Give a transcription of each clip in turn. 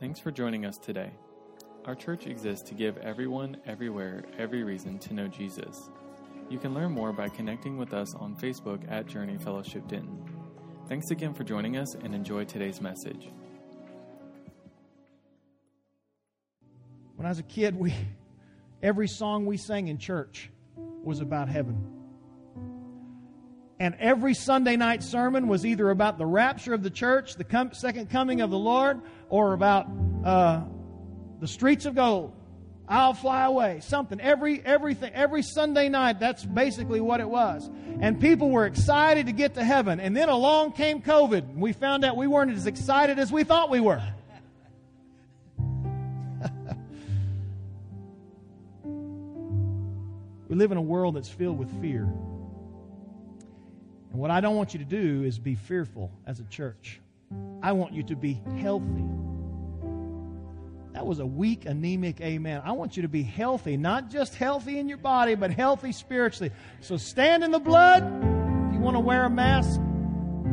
Thanks for joining us today. Our church exists to give everyone, everywhere, every reason to know Jesus. You can learn more by connecting with us on Facebook at Journey Fellowship Denton. Thanks again for joining us and enjoy today's message. When I was a kid, we every song we sang in church was about heaven. And every Sunday night sermon was either about the rapture of the church, the com- second coming of the Lord, or about uh, the streets of gold. I'll fly away. Something. Every everything every Sunday night, that's basically what it was. And people were excited to get to heaven. And then along came COVID. And we found out we weren't as excited as we thought we were. we live in a world that's filled with fear. And what I don't want you to do is be fearful as a church. I want you to be healthy. That was a weak, anemic amen. I want you to be healthy, not just healthy in your body, but healthy spiritually. So stand in the blood. If you want to wear a mask,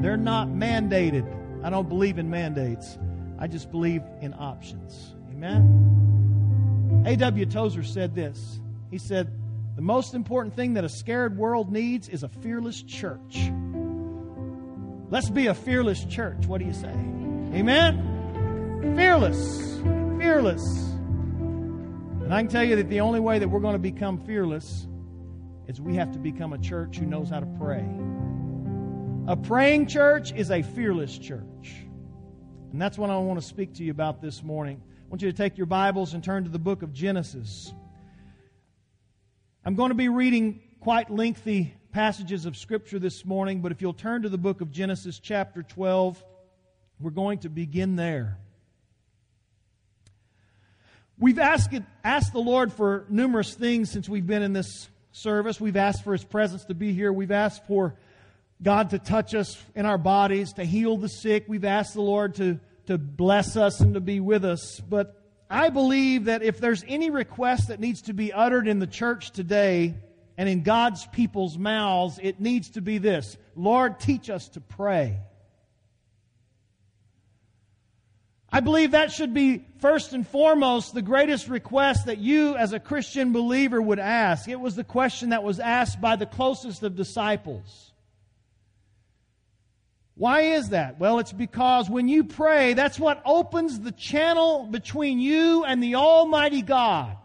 they're not mandated. I don't believe in mandates. I just believe in options. Amen? A.W. Tozer said this. He said, the most important thing that a scared world needs is a fearless church. Let's be a fearless church. What do you say? Amen? Fearless. Fearless. And I can tell you that the only way that we're going to become fearless is we have to become a church who knows how to pray. A praying church is a fearless church. And that's what I want to speak to you about this morning. I want you to take your Bibles and turn to the book of Genesis. I'm going to be reading quite lengthy passages of Scripture this morning, but if you'll turn to the book of Genesis, chapter 12, we're going to begin there. We've asked, asked the Lord for numerous things since we've been in this service. We've asked for His presence to be here. We've asked for God to touch us in our bodies, to heal the sick. We've asked the Lord to, to bless us and to be with us. But I believe that if there's any request that needs to be uttered in the church today and in God's people's mouths, it needs to be this Lord, teach us to pray. I believe that should be first and foremost the greatest request that you as a Christian believer would ask. It was the question that was asked by the closest of disciples. Why is that? Well, it's because when you pray, that's what opens the channel between you and the Almighty God.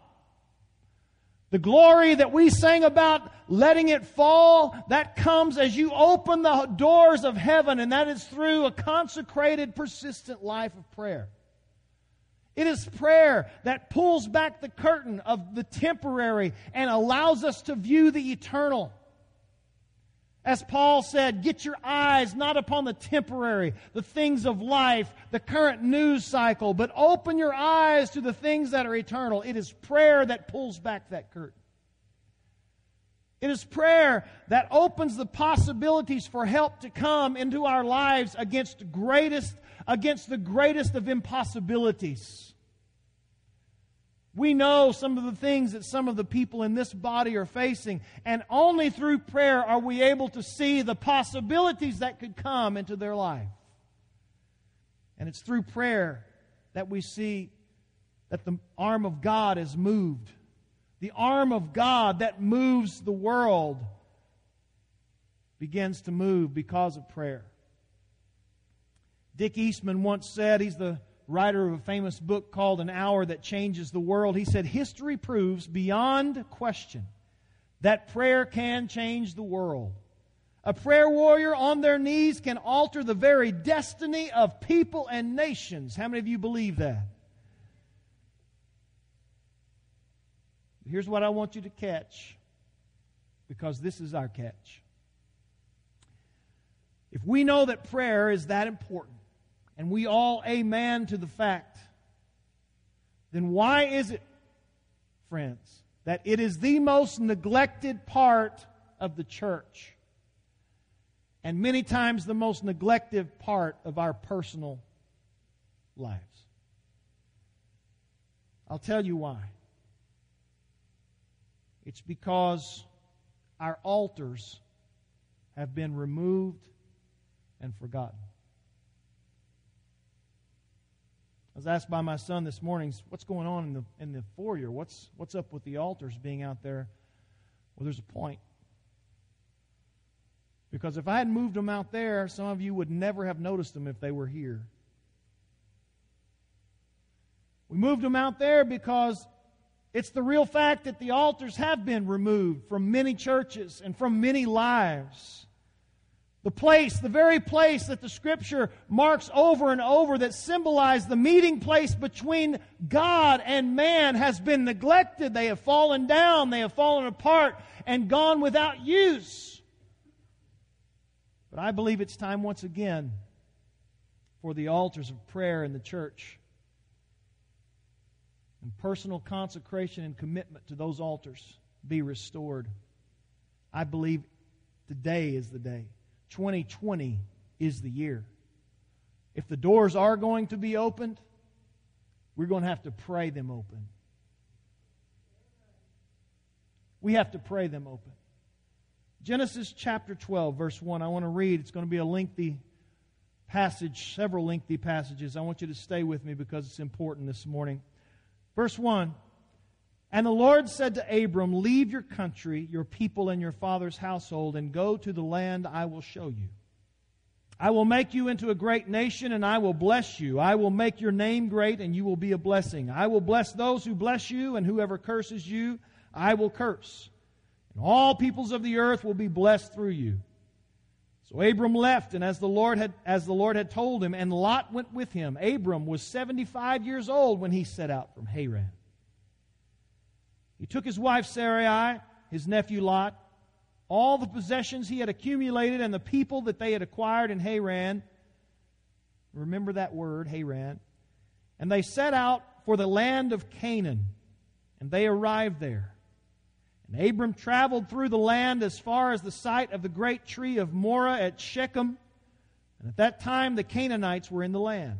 The glory that we sang about letting it fall, that comes as you open the doors of heaven, and that is through a consecrated, persistent life of prayer. It is prayer that pulls back the curtain of the temporary and allows us to view the eternal. As Paul said, get your eyes not upon the temporary, the things of life, the current news cycle, but open your eyes to the things that are eternal. It is prayer that pulls back that curtain. It is prayer that opens the possibilities for help to come into our lives against greatest against the greatest of impossibilities. We know some of the things that some of the people in this body are facing, and only through prayer are we able to see the possibilities that could come into their life. And it's through prayer that we see that the arm of God is moved. The arm of God that moves the world begins to move because of prayer. Dick Eastman once said, he's the writer of a famous book called An Hour That Changes the World, he said, History proves beyond question that prayer can change the world. A prayer warrior on their knees can alter the very destiny of people and nations. How many of you believe that? Here's what I want you to catch, because this is our catch. If we know that prayer is that important, and we all amen to the fact, then why is it, friends, that it is the most neglected part of the church? And many times the most neglected part of our personal lives. I'll tell you why. It's because our altars have been removed and forgotten. Was asked by my son this morning, what's going on in the, in the foyer? What's, what's up with the altars being out there? Well, there's a point. Because if I had moved them out there, some of you would never have noticed them if they were here. We moved them out there because it's the real fact that the altars have been removed from many churches and from many lives. The place, the very place that the scripture marks over and over that symbolized the meeting place between God and man has been neglected. They have fallen down, they have fallen apart and gone without use. But I believe it's time once again for the altars of prayer in the church and personal consecration and commitment to those altars be restored. I believe today is the day. 2020 is the year. If the doors are going to be opened, we're going to have to pray them open. We have to pray them open. Genesis chapter 12, verse 1. I want to read. It's going to be a lengthy passage, several lengthy passages. I want you to stay with me because it's important this morning. Verse 1 And the Lord said to Abram, Leave your country, your people, and your father's household, and go to the land I will show you. I will make you into a great nation, and I will bless you. I will make your name great, and you will be a blessing. I will bless those who bless you, and whoever curses you, I will curse. And all peoples of the earth will be blessed through you. So Abram left, and as the Lord had, as the Lord had told him, and Lot went with him. Abram was 75 years old when he set out from Haran. He took his wife Sarai, his nephew Lot, all the possessions he had accumulated, and the people that they had acquired in Haran. Remember that word, Haran. And they set out for the land of Canaan, and they arrived there. And Abram traveled through the land as far as the site of the great tree of Moreh at Shechem. And at that time the Canaanites were in the land.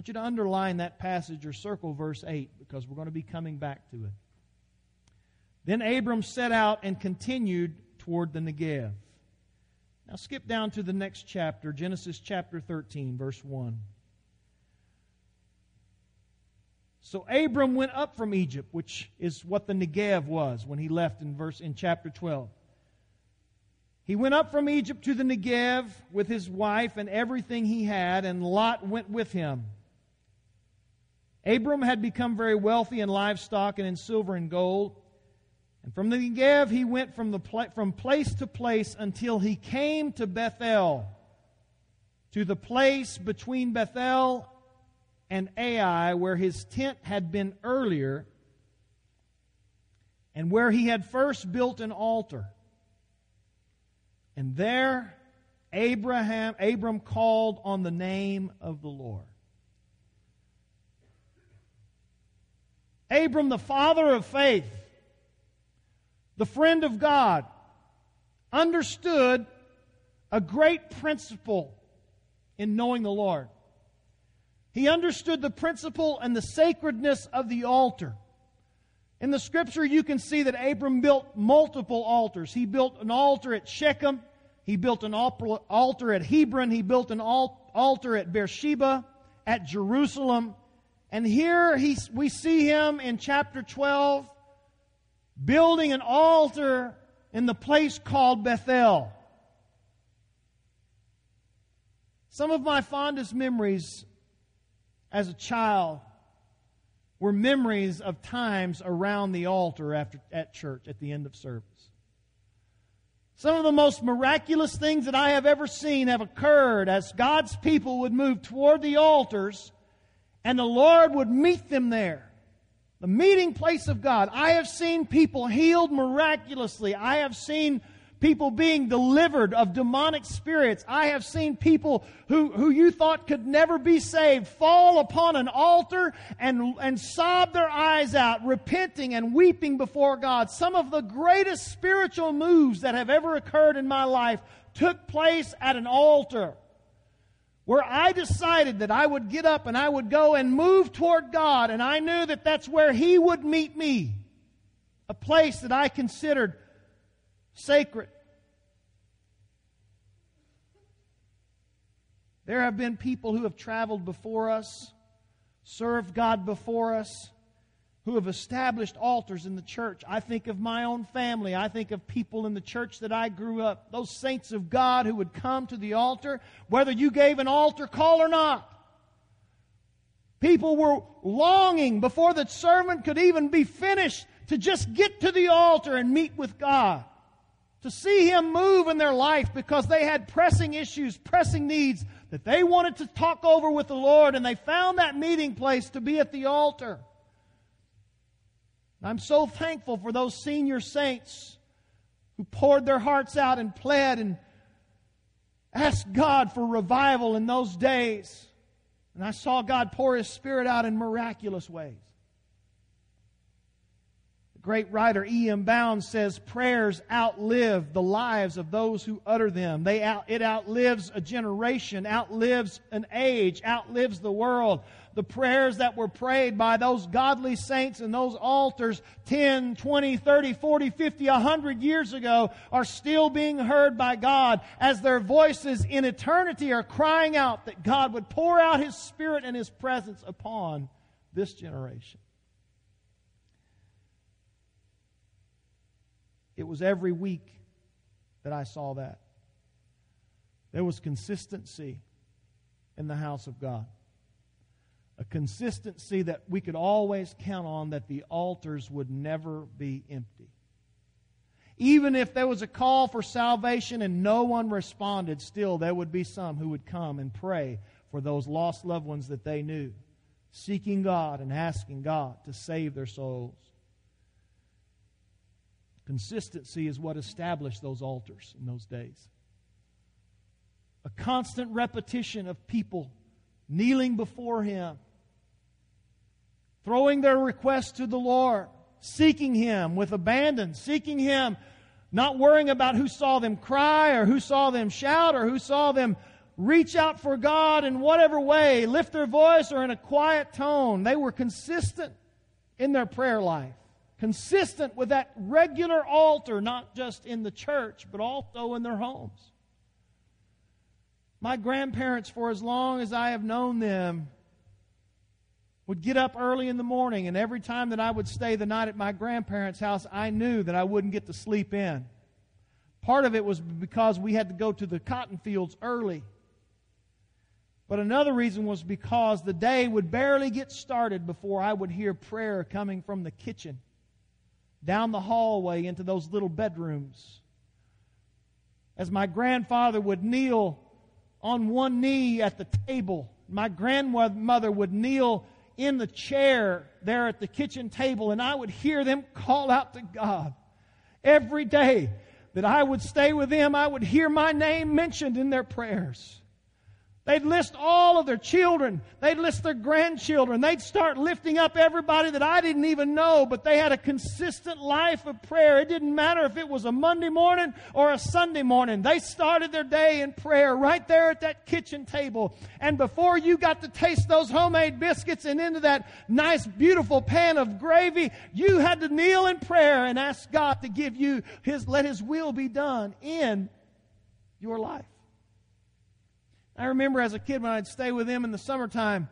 Want you to underline that passage or circle verse 8 because we're going to be coming back to it. Then Abram set out and continued toward the Negev. Now skip down to the next chapter, Genesis chapter 13, verse 1. So Abram went up from Egypt, which is what the Negev was when he left in verse in chapter 12. He went up from Egypt to the Negev with his wife and everything he had, and Lot went with him. Abram had become very wealthy in livestock and in silver and gold. And from the Negev he went from, the from place to place until he came to Bethel, to the place between Bethel and Ai, where his tent had been earlier, and where he had first built an altar. And there Abraham Abram called on the name of the Lord. Abram, the father of faith, the friend of God, understood a great principle in knowing the Lord. He understood the principle and the sacredness of the altar. In the scripture, you can see that Abram built multiple altars. He built an altar at Shechem. He built an altar at Hebron. He built an altar at Beersheba, at Jerusalem. And here he, we see him in chapter 12 building an altar in the place called Bethel. Some of my fondest memories as a child were memories of times around the altar after, at church at the end of service. Some of the most miraculous things that I have ever seen have occurred as God's people would move toward the altars and the Lord would meet them there. The meeting place of God. I have seen people healed miraculously. I have seen people being delivered of demonic spirits. I have seen people who, who you thought could never be saved fall upon an altar and, and sob their eyes out, repenting and weeping before God. Some of the greatest spiritual moves that have ever occurred in my life took place at an altar where I decided that I would get up and I would go and move toward God, and I knew that that's where He would meet me. A place that I considered sacred. There have been people who have traveled before us, served God before us, who have established altars in the church. I think of my own family. I think of people in the church that I grew up, those saints of God who would come to the altar, whether you gave an altar call or not. People were longing before the sermon could even be finished to just get to the altar and meet with God to see Him move in their life because they had pressing issues, pressing needs that they wanted to talk over with the Lord, and they found that meeting place to be at the altar. I'm so thankful for those senior saints who poured their hearts out and pled and asked God for revival in those days. And I saw God pour His Spirit out in miraculous ways The great writer E.M. Bounds says prayers outlive the lives of those who utter them. They out, it outlives a generation, outlives an age, outlives the world. The prayers that were prayed by those godly saints and those altars 10, 20, 30, 40, 50, 100 years ago are still being heard by God as their voices in eternity are crying out that God would pour out His Spirit and His presence upon this generation. It was every week that I saw that. There was consistency in the house of God. A consistency that we could always count on that the altars would never be empty. Even if there was a call for salvation and no one responded, still there would be some who would come and pray for those lost loved ones that they knew, seeking God and asking God to save their souls. Consistency is what established those altars in those days. A constant repetition of people kneeling before Him, throwing their requests to the Lord, seeking Him with abandon, seeking Him, not worrying about who saw them cry or who saw them shout or who saw them reach out for God in whatever way, lift their voice or in a quiet tone. They were consistent in their prayer life consistent with that regular altar, not just in the church, but also in their homes. My grandparents, for as long as I have known them, would get up early in the morning, and every time that I would stay the night at my grandparents' house, I knew that I wouldn't get to sleep in. Part of it was because we had to go to the cotton fields early. But another reason was because the day would barely get started before I would hear prayer coming from the kitchen down the hallway into those little bedrooms. As my grandfather would kneel on one knee at the table, my grandmother would kneel in the chair there at the kitchen table, and I would hear them call out to God. Every day that I would stay with them, I would hear my name mentioned in their prayers. They'd list all of their children. They'd list their grandchildren. They'd start lifting up everybody that I didn't even know, but they had a consistent life of prayer. It didn't matter if it was a Monday morning or a Sunday morning. They started their day in prayer right there at that kitchen table. And before you got to taste those homemade biscuits and into that nice, beautiful pan of gravy, you had to kneel in prayer and ask God to give you His, let His will be done in your life. I remember as a kid when I'd stay with them in the summertime,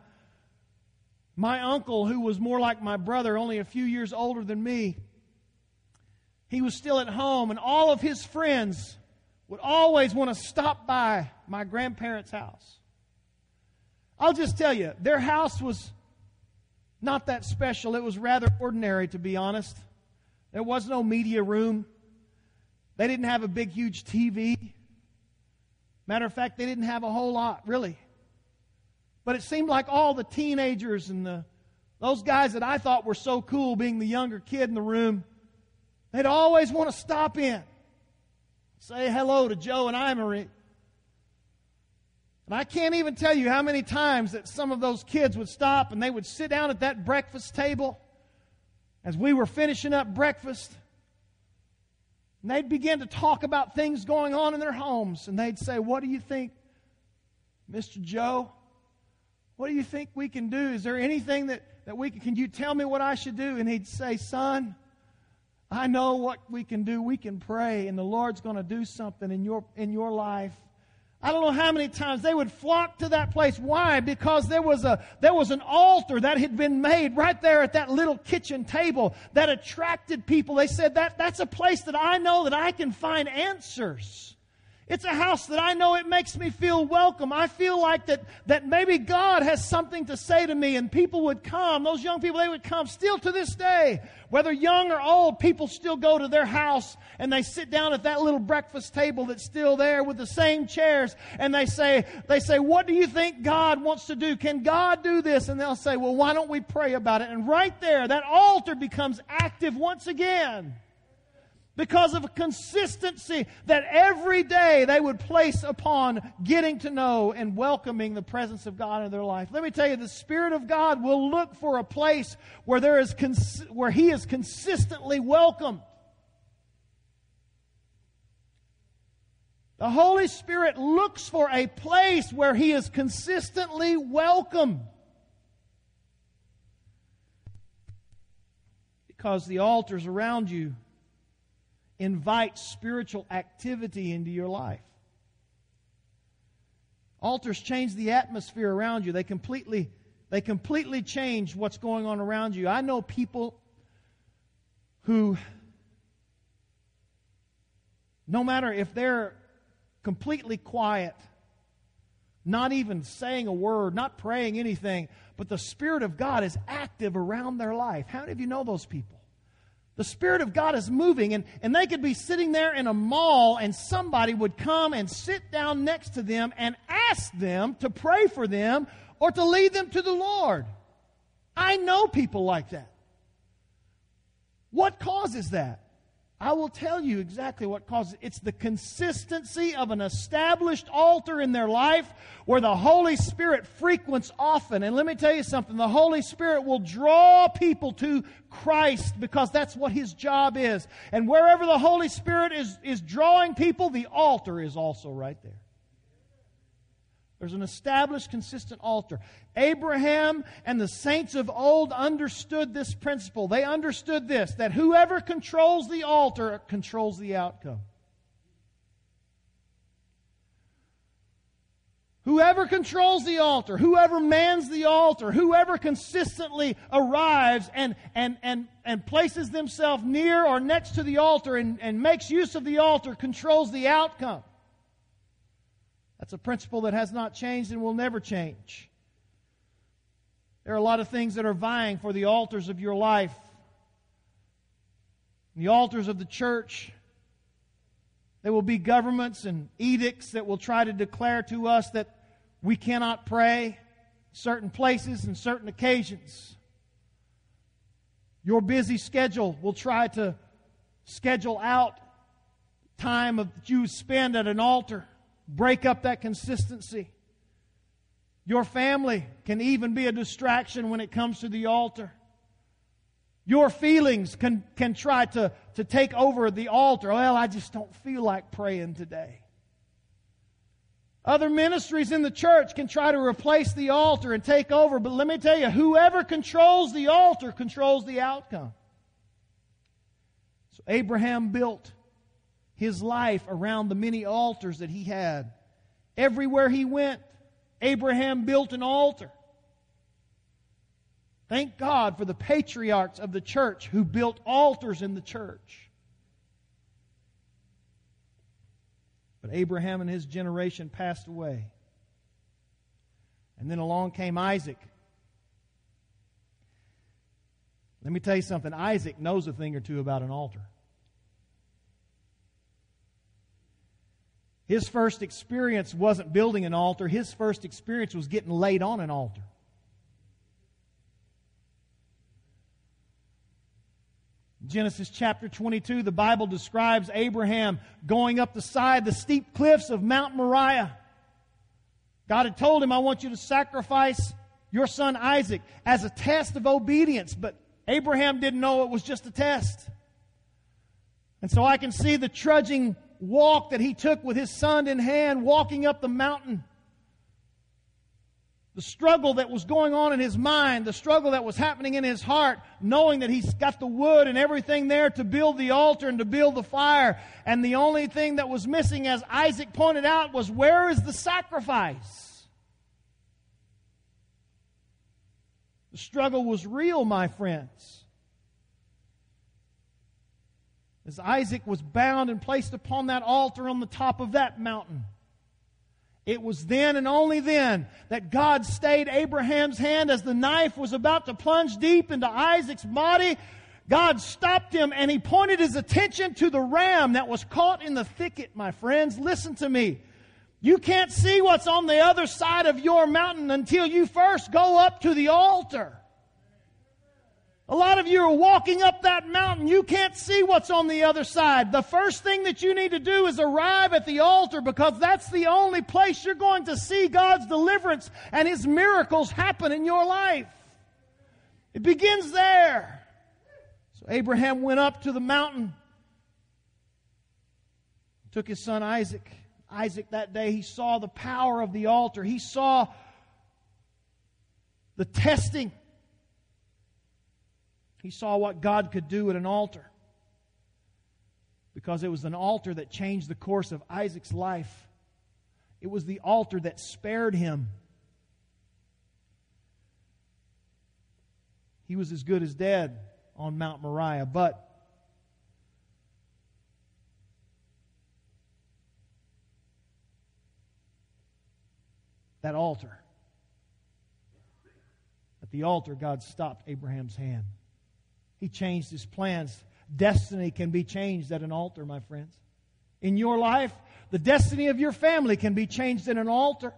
my uncle, who was more like my brother, only a few years older than me, he was still at home, and all of his friends would always want to stop by my grandparents' house. I'll just tell you, their house was not that special. It was rather ordinary, to be honest. There was no media room. They didn't have a big, huge TV. Matter of fact, they didn't have a whole lot, really. But it seemed like all the teenagers and the, those guys that I thought were so cool, being the younger kid in the room, they'd always want to stop in. say hello to Joe and I Marie. And I can't even tell you how many times that some of those kids would stop and they would sit down at that breakfast table as we were finishing up breakfast. And they'd begin to talk about things going on in their homes. And they'd say, What do you think, Mr. Joe? What do you think we can do? Is there anything that, that we can, can you tell me what I should do? And he'd say, Son, I know what we can do. We can pray, and the Lord's going to do something in your, in your life. I don't know how many times they would flock to that place. Why? Because there was a, there was an altar that had been made right there at that little kitchen table that attracted people. They said that, that's a place that I know that I can find answers. It's a house that I know it makes me feel welcome. I feel like that, that maybe God has something to say to me and people would come. Those young people, they would come still to this day. Whether young or old, people still go to their house and they sit down at that little breakfast table that's still there with the same chairs and they say, they say, what do you think God wants to do? Can God do this? And they'll say, well, why don't we pray about it? And right there, that altar becomes active once again because of a consistency that every day they would place upon getting to know and welcoming the presence of God in their life. Let me tell you, the Spirit of God will look for a place where there is cons- where He is consistently welcomed. The Holy Spirit looks for a place where He is consistently welcome. Because the altars around you invite spiritual activity into your life. Altars change the atmosphere around you. They completely, they completely change what's going on around you. I know people who, no matter if they're completely quiet, not even saying a word, not praying anything, but the Spirit of God is active around their life. How many of you know those people? The Spirit of God is moving, and, and they could be sitting there in a mall, and somebody would come and sit down next to them and ask them to pray for them or to lead them to the Lord. I know people like that. What causes that? I will tell you exactly what causes it. It's the consistency of an established altar in their life where the Holy Spirit frequents often. And let me tell you something the Holy Spirit will draw people to Christ because that's what His job is. And wherever the Holy Spirit is, is drawing people, the altar is also right there. There's an established, consistent altar. Abraham and the saints of old understood this principle. They understood this that whoever controls the altar controls the outcome. Whoever controls the altar, whoever mans the altar, whoever consistently arrives and, and, and, and places themselves near or next to the altar and, and makes use of the altar controls the outcome. That's a principle that has not changed and will never change. There are a lot of things that are vying for the altars of your life. The altars of the church. There will be governments and edicts that will try to declare to us that we cannot pray certain places and certain occasions. Your busy schedule will try to schedule out time of, that you spend at an altar break up that consistency. Your family can even be a distraction when it comes to the altar. Your feelings can, can try to, to take over the altar. Well, I just don't feel like praying today. Other ministries in the church can try to replace the altar and take over, but let me tell you, whoever controls the altar controls the outcome. So Abraham built his life around the many altars that he had. Everywhere he went, Abraham built an altar. Thank God for the patriarchs of the church who built altars in the church. But Abraham and his generation passed away. And then along came Isaac. Let me tell you something Isaac knows a thing or two about an altar. His first experience wasn't building an altar, his first experience was getting laid on an altar. Genesis chapter 22, the Bible describes Abraham going up the side, the steep cliffs of Mount Moriah. God had told him, I want you to sacrifice your son Isaac as a test of obedience, but Abraham didn't know it was just a test. And so I can see the trudging walk that he took with his son in hand, walking up the mountain the struggle that was going on in his mind, the struggle that was happening in his heart, knowing that he's got the wood and everything there to build the altar and to build the fire. And the only thing that was missing, as Isaac pointed out, was where is the sacrifice? The struggle was real, my friends. As Isaac was bound and placed upon that altar on the top of that mountain. It was then and only then that God stayed Abraham's hand as the knife was about to plunge deep into Isaac's body. God stopped him and he pointed his attention to the ram that was caught in the thicket, my friends. Listen to me. You can't see what's on the other side of your mountain until you first go up to the altar. A lot of you are walking up that mountain. You can't see what's on the other side. The first thing that you need to do is arrive at the altar because that's the only place you're going to see God's deliverance and His miracles happen in your life. It begins there. So Abraham went up to the mountain, took his son Isaac. Isaac that day, he saw the power of the altar. He saw the testing he saw what God could do at an altar because it was an altar that changed the course of Isaac's life. It was the altar that spared him. He was as good as dead on Mount Moriah, but that altar, at the altar, God stopped Abraham's hand. He changed his plans. Destiny can be changed at an altar, my friends. In your life, the destiny of your family can be changed at an altar.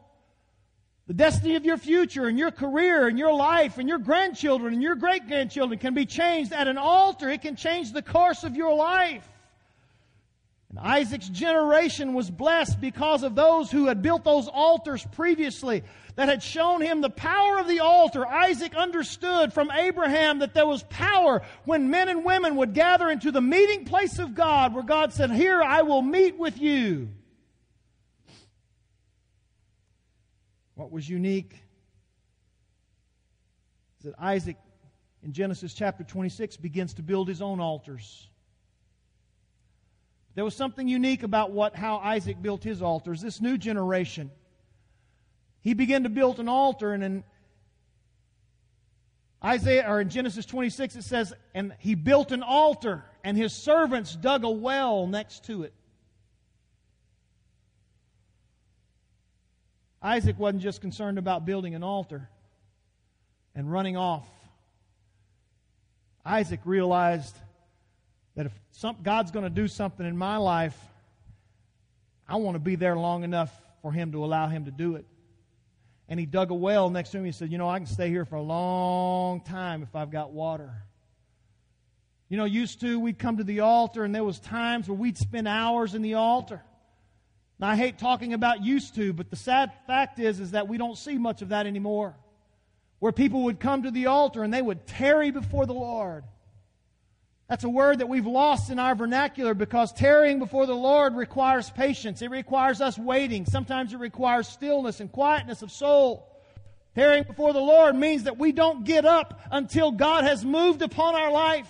The destiny of your future and your career and your life and your grandchildren and your great grandchildren can be changed at an altar. It can change the course of your life. And Isaac's generation was blessed because of those who had built those altars previously that had shown him the power of the altar. Isaac understood from Abraham that there was power when men and women would gather into the meeting place of God where God said, Here I will meet with you. What was unique is that Isaac in Genesis chapter 26 begins to build his own altars. There was something unique about what how Isaac built his altars. This new generation, he began to build an altar, and in Isaiah or in Genesis 26 it says, and he built an altar, and his servants dug a well next to it. Isaac wasn't just concerned about building an altar and running off. Isaac realized that if some, God's going to do something in my life, I want to be there long enough for Him to allow Him to do it. And he dug a well next to him. He said, You know, I can stay here for a long time if I've got water. You know, used to, we'd come to the altar, and there was times where we'd spend hours in the altar. Now, I hate talking about used to, but the sad fact is, is that we don't see much of that anymore. Where people would come to the altar and they would tarry before the Lord. That's a word that we've lost in our vernacular because tarrying before the Lord requires patience. It requires us waiting. Sometimes it requires stillness and quietness of soul. Tarrying before the Lord means that we don't get up until God has moved upon our life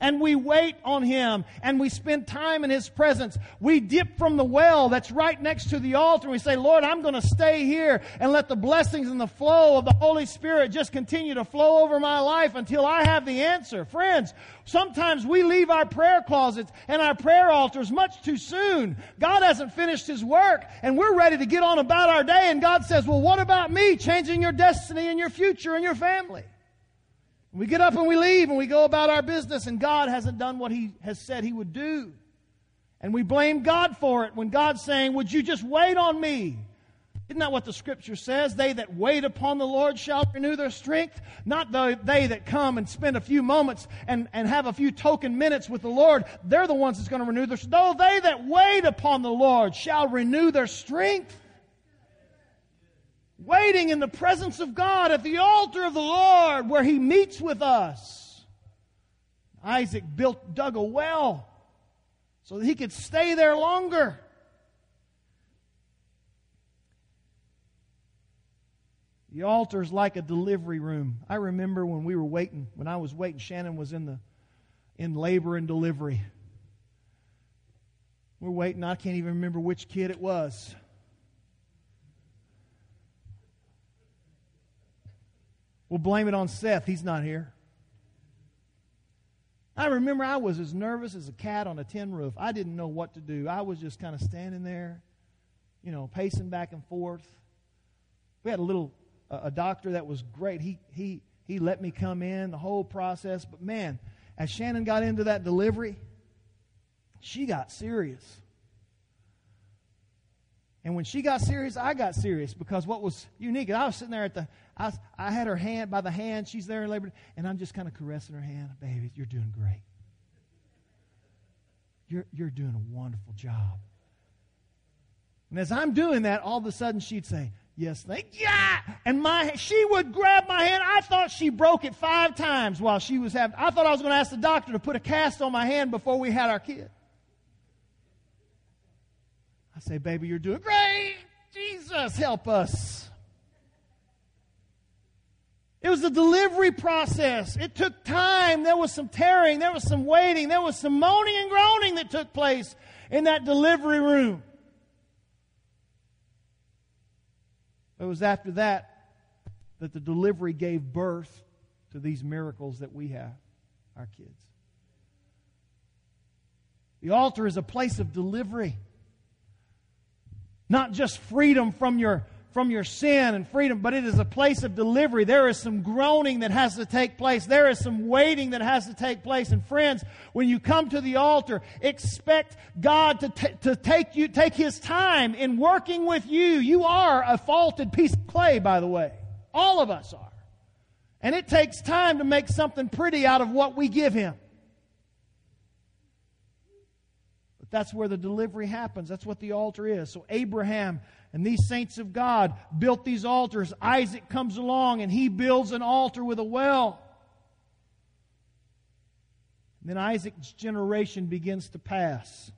and we wait on Him and we spend time in His presence. We dip from the well that's right next to the altar and we say, Lord, I'm going to stay here and let the blessings and the flow of the Holy Spirit just continue to flow over my life until I have the answer. Friends, sometimes we leave our prayer closets and our prayer altars much too soon. God hasn't finished His work and we're ready to get on about our day and God says, well, what about me changing your destiny and your future and your family? We get up and we leave and we go about our business, and God hasn't done what He has said He would do. And we blame God for it when God's saying, Would you just wait on me? Isn't that what the scripture says? They that wait upon the Lord shall renew their strength. Not the, they that come and spend a few moments and, and have a few token minutes with the Lord. They're the ones that's going to renew their strength. No, they that wait upon the Lord shall renew their strength. Waiting in the presence of God at the altar of the Lord where He meets with us. Isaac built, dug a well so that he could stay there longer. The altar is like a delivery room. I remember when we were waiting, when I was waiting, Shannon was in the in labor and delivery. We're waiting, I can't even remember which kid it was. We'll blame it on Seth. He's not here. I remember I was as nervous as a cat on a tin roof. I didn't know what to do. I was just kind of standing there, you know, pacing back and forth. We had a little a doctor that was great. He, he, he let me come in, the whole process. But man, as Shannon got into that delivery, she got serious. And when she got serious, I got serious because what was unique, is I was sitting there at the, I, I had her hand by the hand, she's there in labor, and I'm just kind of caressing her hand. Baby, you're doing great. You're, you're doing a wonderful job. And as I'm doing that, all of a sudden she'd say, Yes, thank yeah. And my she would grab my hand. I thought she broke it five times while she was having. I thought I was going to ask the doctor to put a cast on my hand before we had our kid. I say, baby, you're doing great. Jesus, help us. It was the delivery process. It took time. There was some tearing. There was some waiting. There was some moaning and groaning that took place in that delivery room. It was after that that the delivery gave birth to these miracles that we have, our kids. The altar is a place of delivery, not just freedom from your from your sin and freedom, but it is a place of delivery. There is some groaning that has to take place. There is some waiting that has to take place. And friends, when you come to the altar, expect God to, t- to take you, take His time in working with you. You are a faulted piece of clay, by the way. All of us are. And it takes time to make something pretty out of what we give Him. But that's where the delivery happens. That's what the altar is. So Abraham and these saints of God built these altars. Isaac comes along and he builds an altar with a well. And then Isaac's generation begins to pass.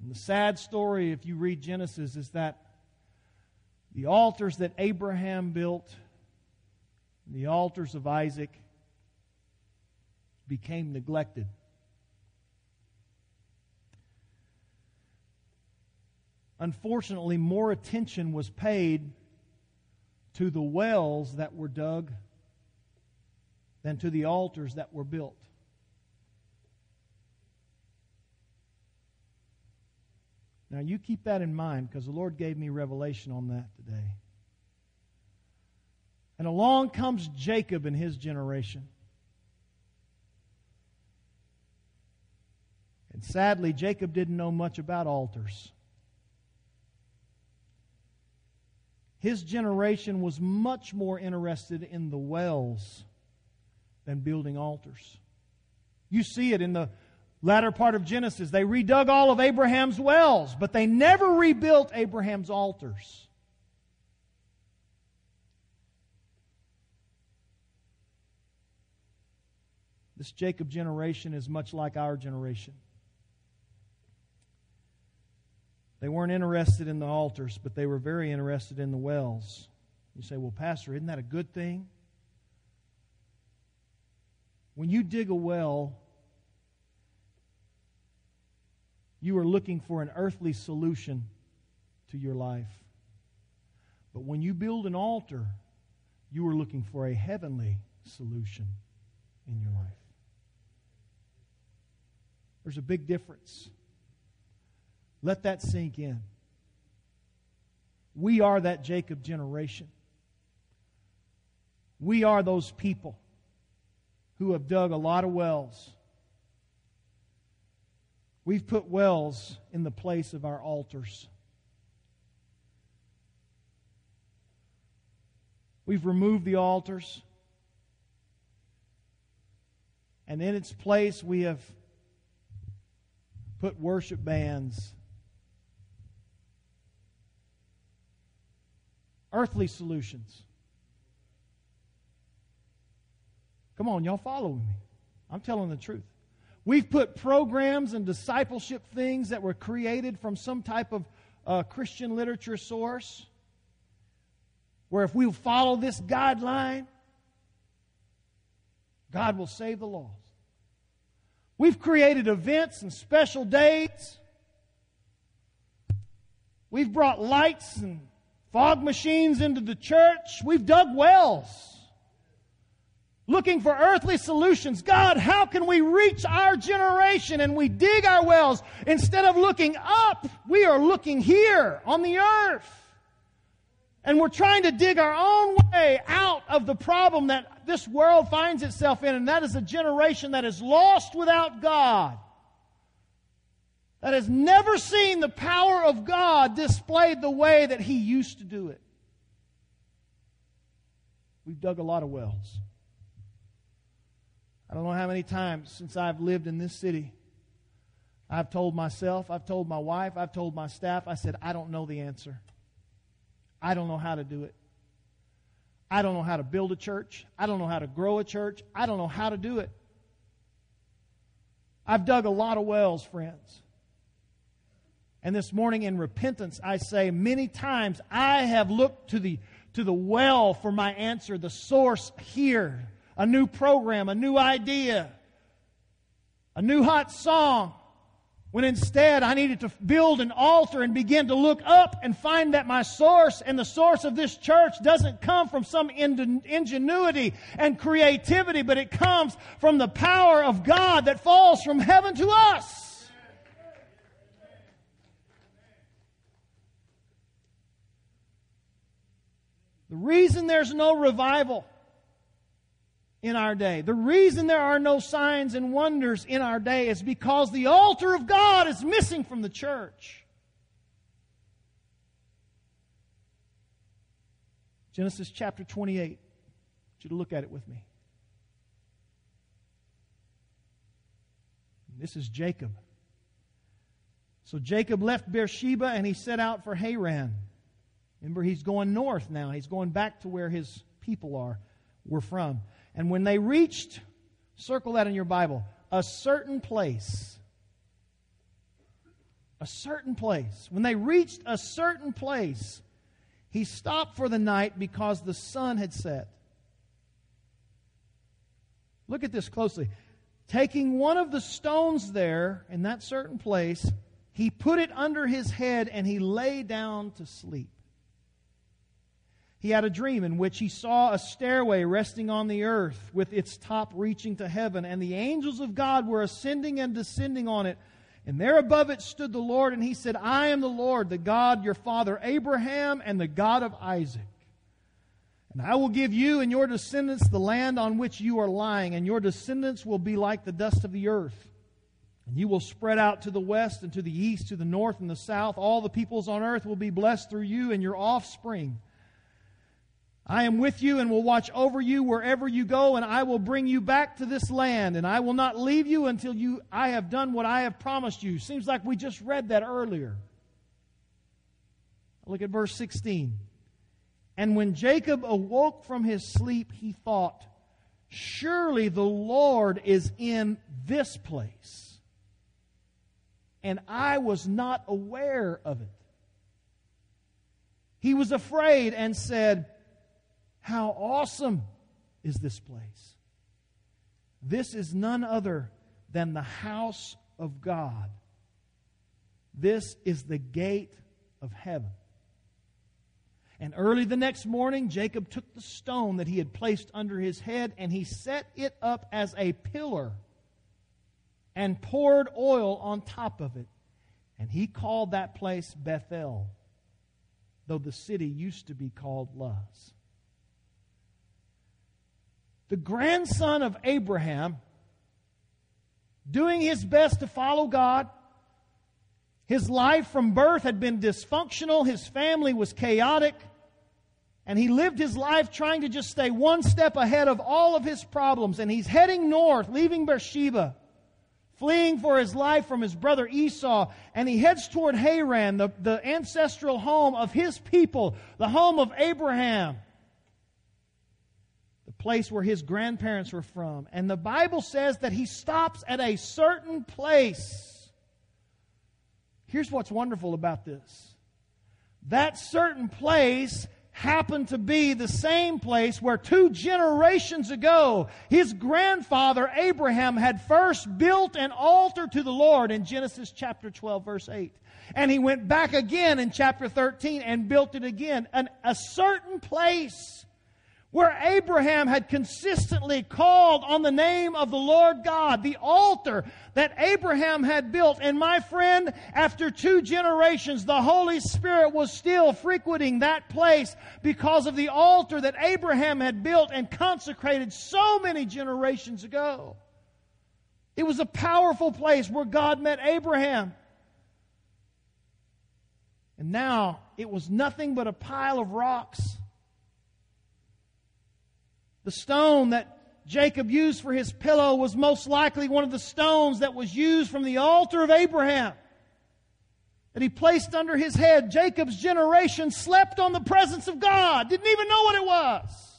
And the sad story, if you read Genesis, is that the altars that Abraham built, the altars of Isaac, became neglected. Unfortunately, more attention was paid to the wells that were dug than to the altars that were built. Now, you keep that in mind because the Lord gave me revelation on that today. And along comes Jacob and his generation. And sadly, Jacob didn't know much about altars. His generation was much more interested in the wells than building altars. You see it in the latter part of Genesis. They redug all of Abraham's wells, but they never rebuilt Abraham's altars. This Jacob generation is much like our generation. They weren't interested in the altars, but they were very interested in the wells. You say, well, Pastor, isn't that a good thing? When you dig a well, you are looking for an earthly solution to your life. But when you build an altar, you are looking for a heavenly solution in your life. There's a big difference. Let that sink in. We are that Jacob generation. We are those people who have dug a lot of wells. We've put wells in the place of our altars. We've removed the altars. And in its place, we have put worship bands Earthly solutions. Come on, y'all follow me. I'm telling the truth. We've put programs and discipleship things that were created from some type of uh, Christian literature source where if we follow this guideline, God will save the lost. We've created events and special days. We've brought lights and fog machines into the church. We've dug wells looking for earthly solutions. God, how can we reach our generation? And we dig our wells. Instead of looking up, we are looking here on the earth. And we're trying to dig our own way out of the problem that this world finds itself in, and that is a generation that is lost without God. That has never seen the power of God displayed the way that He used to do it. We've dug a lot of wells. I don't know how many times since I've lived in this city, I've told myself, I've told my wife, I've told my staff, I said, I don't know the answer. I don't know how to do it. I don't know how to build a church. I don't know how to grow a church. I don't know how to do it. I've dug a lot of wells, friends. And this morning in repentance, I say many times I have looked to the, to the well for my answer, the source here a new program, a new idea, a new hot song, when instead I needed to build an altar and begin to look up and find that my source and the source of this church doesn't come from some ingenuity and creativity, but it comes from the power of God that falls from heaven to us. The reason there's no revival in our day. The reason there are no signs and wonders in our day is because the altar of God is missing from the church. Genesis chapter 28. I want you to look at it with me. This is Jacob. So Jacob left Beersheba and he set out for Haran. Remember, he's going north now. He's going back to where his people are, were from. And when they reached, circle that in your Bible, a certain place, a certain place, when they reached a certain place, he stopped for the night because the sun had set. Look at this closely. Taking one of the stones there in that certain place, he put it under his head and he lay down to sleep he had a dream in which he saw a stairway resting on the earth with its top reaching to heaven, and the angels of God were ascending and descending on it. And there above it stood the Lord, and he said, I am the Lord, the God your father Abraham, and the God of Isaac. And I will give you and your descendants the land on which you are lying, and your descendants will be like the dust of the earth. And you will spread out to the west and to the east, to the north and the south. All the peoples on earth will be blessed through you and your offspring. I am with you and will watch over you wherever you go, and I will bring you back to this land, and I will not leave you until you I have done what I have promised you. Seems like we just read that earlier. Look at verse 16. And when Jacob awoke from his sleep, he thought, Surely the Lord is in this place, and I was not aware of it. He was afraid and said, how awesome is this place? This is none other than the house of God. This is the gate of heaven. And early the next morning, Jacob took the stone that he had placed under his head and he set it up as a pillar and poured oil on top of it. And he called that place Bethel, though the city used to be called Luz the grandson of Abraham, doing his best to follow God. His life from birth had been dysfunctional, his family was chaotic. And he lived his life trying to just stay one step ahead of all of his problems. And he's heading north, leaving Beersheba, fleeing for his life from his brother Esau. And he heads toward Haran, the, the ancestral home of his people, the home of Abraham, place where his grandparents were from. And the Bible says that he stops at a certain place. Here's what's wonderful about this that certain place happened to be the same place where two generations ago his grandfather Abraham had first built an altar to the Lord in Genesis chapter 12 verse 8. And he went back again in chapter 13 and built it again. An, a certain place where Abraham had consistently called on the name of the Lord God, the altar that Abraham had built. And my friend, after two generations, the Holy Spirit was still frequenting that place because of the altar that Abraham had built and consecrated so many generations ago. It was a powerful place where God met Abraham. And now it was nothing but a pile of rocks the stone that Jacob used for his pillow was most likely one of the stones that was used from the altar of Abraham that he placed under his head. Jacob's generation slept on the presence of God, didn't even know what it was.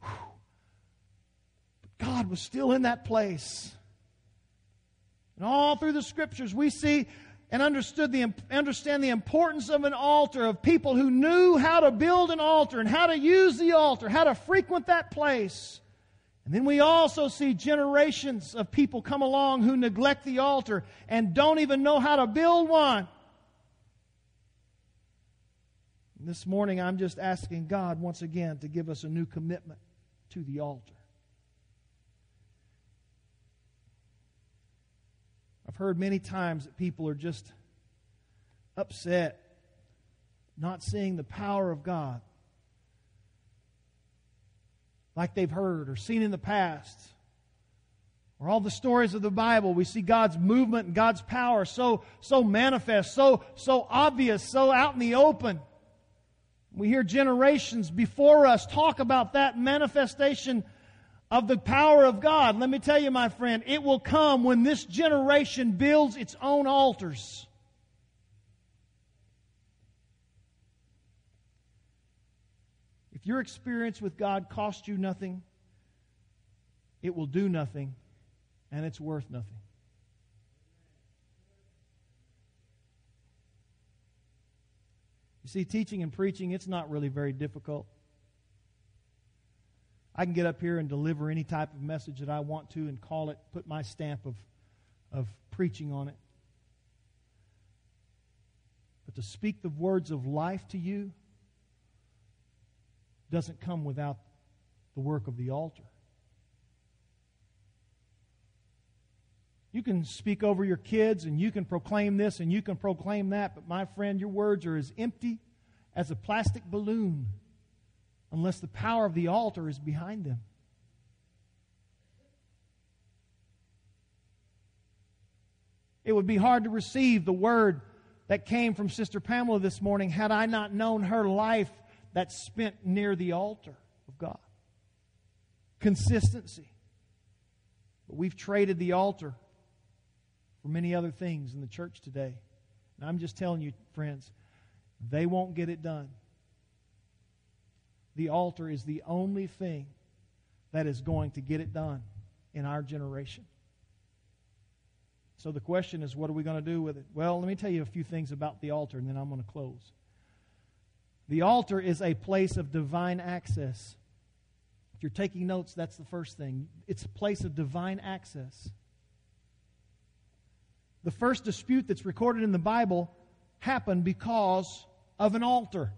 But God was still in that place. And all through the scriptures, we see and understood the, understand the importance of an altar, of people who knew how to build an altar and how to use the altar, how to frequent that place. And then we also see generations of people come along who neglect the altar and don't even know how to build one. And this morning, I'm just asking God once again to give us a new commitment to the altar. I've heard many times that people are just upset, not seeing the power of God like they've heard or seen in the past. Or all the stories of the Bible, we see God's movement and God's power so, so manifest, so, so obvious, so out in the open. We hear generations before us talk about that manifestation of the power of God, let me tell you, my friend, it will come when this generation builds its own altars. If your experience with God cost you nothing, it will do nothing, and it's worth nothing. You see, teaching and preaching, it's not really very difficult. I can get up here and deliver any type of message that I want to and call it, put my stamp of, of preaching on it. But to speak the words of life to you doesn't come without the work of the altar. You can speak over your kids and you can proclaim this and you can proclaim that, but my friend, your words are as empty as a plastic balloon unless the power of the altar is behind them. It would be hard to receive the word that came from Sister Pamela this morning had I not known her life that's spent near the altar of God. Consistency. But we've traded the altar for many other things in the church today. And I'm just telling you, friends, they won't get it done the altar is the only thing that is going to get it done in our generation. So the question is, what are we going to do with it? Well, let me tell you a few things about the altar, and then I'm going to close. The altar is a place of divine access. If you're taking notes, that's the first thing. It's a place of divine access. The first dispute that's recorded in the Bible happened because of an altar.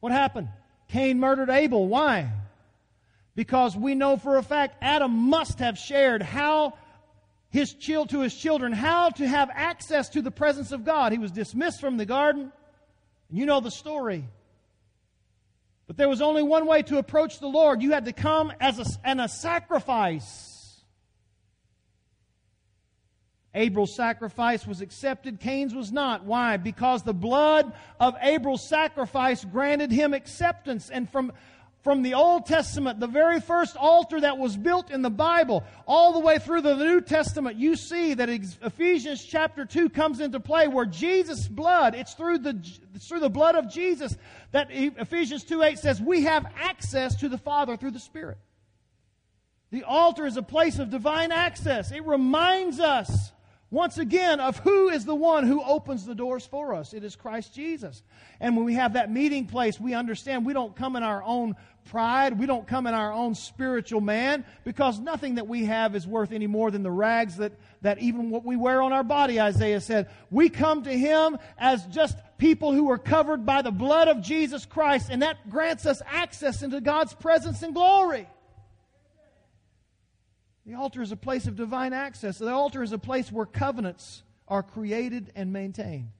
What happened? Cain murdered Abel. Why? Because we know for a fact Adam must have shared how his child to his children how to have access to the presence of God. He was dismissed from the garden. And You know the story. But there was only one way to approach the Lord. You had to come as a, and a sacrifice. Abel's sacrifice was accepted, Cain's was not. Why? Because the blood of Abel's sacrifice granted him acceptance. And from, from the Old Testament, the very first altar that was built in the Bible, all the way through the New Testament, you see that Ephesians chapter 2 comes into play where Jesus' blood, it's through the, it's through the blood of Jesus that Ephesians 2 8 says, we have access to the Father through the Spirit. The altar is a place of divine access. It reminds us once again of who is the one who opens the doors for us. It is Christ Jesus. And when we have that meeting place, we understand we don't come in our own pride. We don't come in our own spiritual man because nothing that we have is worth any more than the rags that, that even what we wear on our body, Isaiah said. We come to Him as just people who are covered by the blood of Jesus Christ, and that grants us access into God's presence and glory. The altar is a place of divine access. The altar is a place where covenants are created and maintained.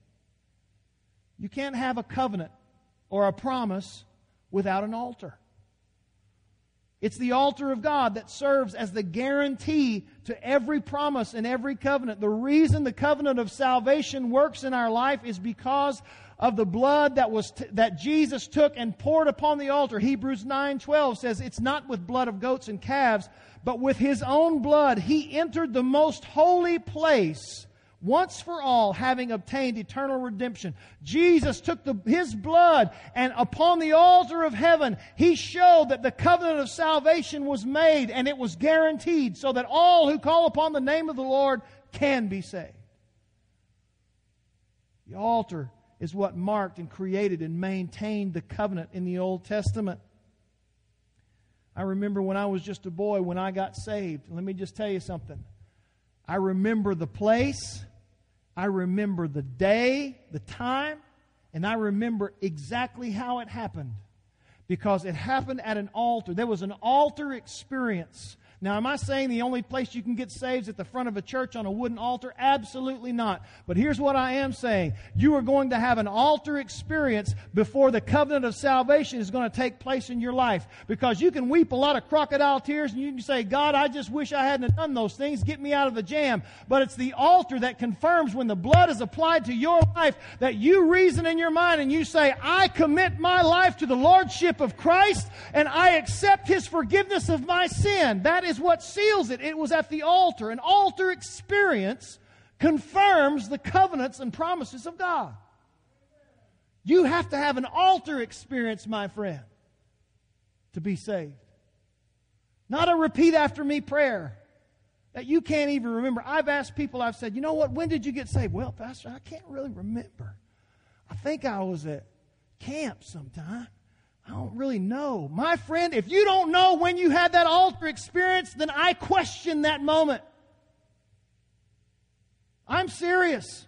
You can't have a covenant or a promise without an altar. It's the altar of God that serves as the guarantee to every promise and every covenant. The reason the covenant of salvation works in our life is because of the blood that was t- that Jesus took and poured upon the altar. Hebrews 9:12 says it's not with blood of goats and calves, but with his own blood he entered the most holy place once for all, having obtained eternal redemption. Jesus took the, his blood and upon the altar of heaven, he showed that the covenant of salvation was made and it was guaranteed so that all who call upon the name of the Lord can be saved. The altar is what marked and created and maintained the covenant in the Old Testament. I remember when I was just a boy when I got saved. Let me just tell you something. I remember the place, I remember the day, the time, and I remember exactly how it happened because it happened at an altar. There was an altar experience now, am I saying the only place you can get saved is at the front of a church on a wooden altar? Absolutely not. But here's what I am saying. You are going to have an altar experience before the covenant of salvation is going to take place in your life. Because you can weep a lot of crocodile tears and you can say, God, I just wish I hadn't done those things. Get me out of the jam. But it's the altar that confirms when the blood is applied to your life that you reason in your mind and you say, I commit my life to the Lordship of Christ and I accept His forgiveness of my sin. That is is what seals it. It was at the altar. An altar experience confirms the covenants and promises of God. You have to have an altar experience, my friend, to be saved. Not a repeat after me prayer that you can't even remember. I've asked people, I've said, you know what, when did you get saved? Well, Pastor, I can't really remember. I think I was at camp sometime. I don't really know. My friend, if you don't know when you had that altar experience, then I question that moment. I'm serious.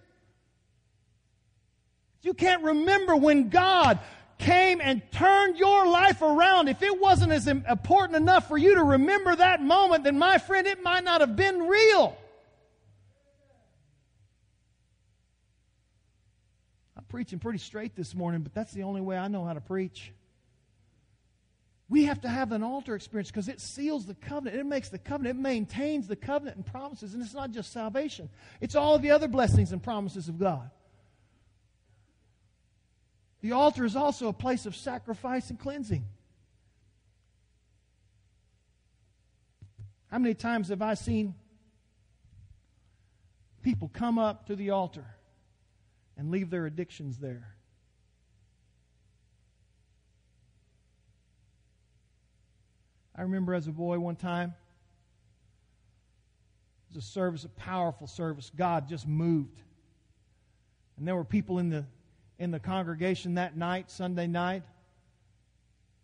You can't remember when God came and turned your life around. If it wasn't as important enough for you to remember that moment, then my friend, it might not have been real. I'm preaching pretty straight this morning, but that's the only way I know how to preach. We have to have an altar experience because it seals the covenant. It makes the covenant. It maintains the covenant and promises. And it's not just salvation, it's all of the other blessings and promises of God. The altar is also a place of sacrifice and cleansing. How many times have I seen people come up to the altar and leave their addictions there? I remember as a boy one time, it was a service, a powerful service. God just moved. And there were people in the, in the congregation that night, Sunday night,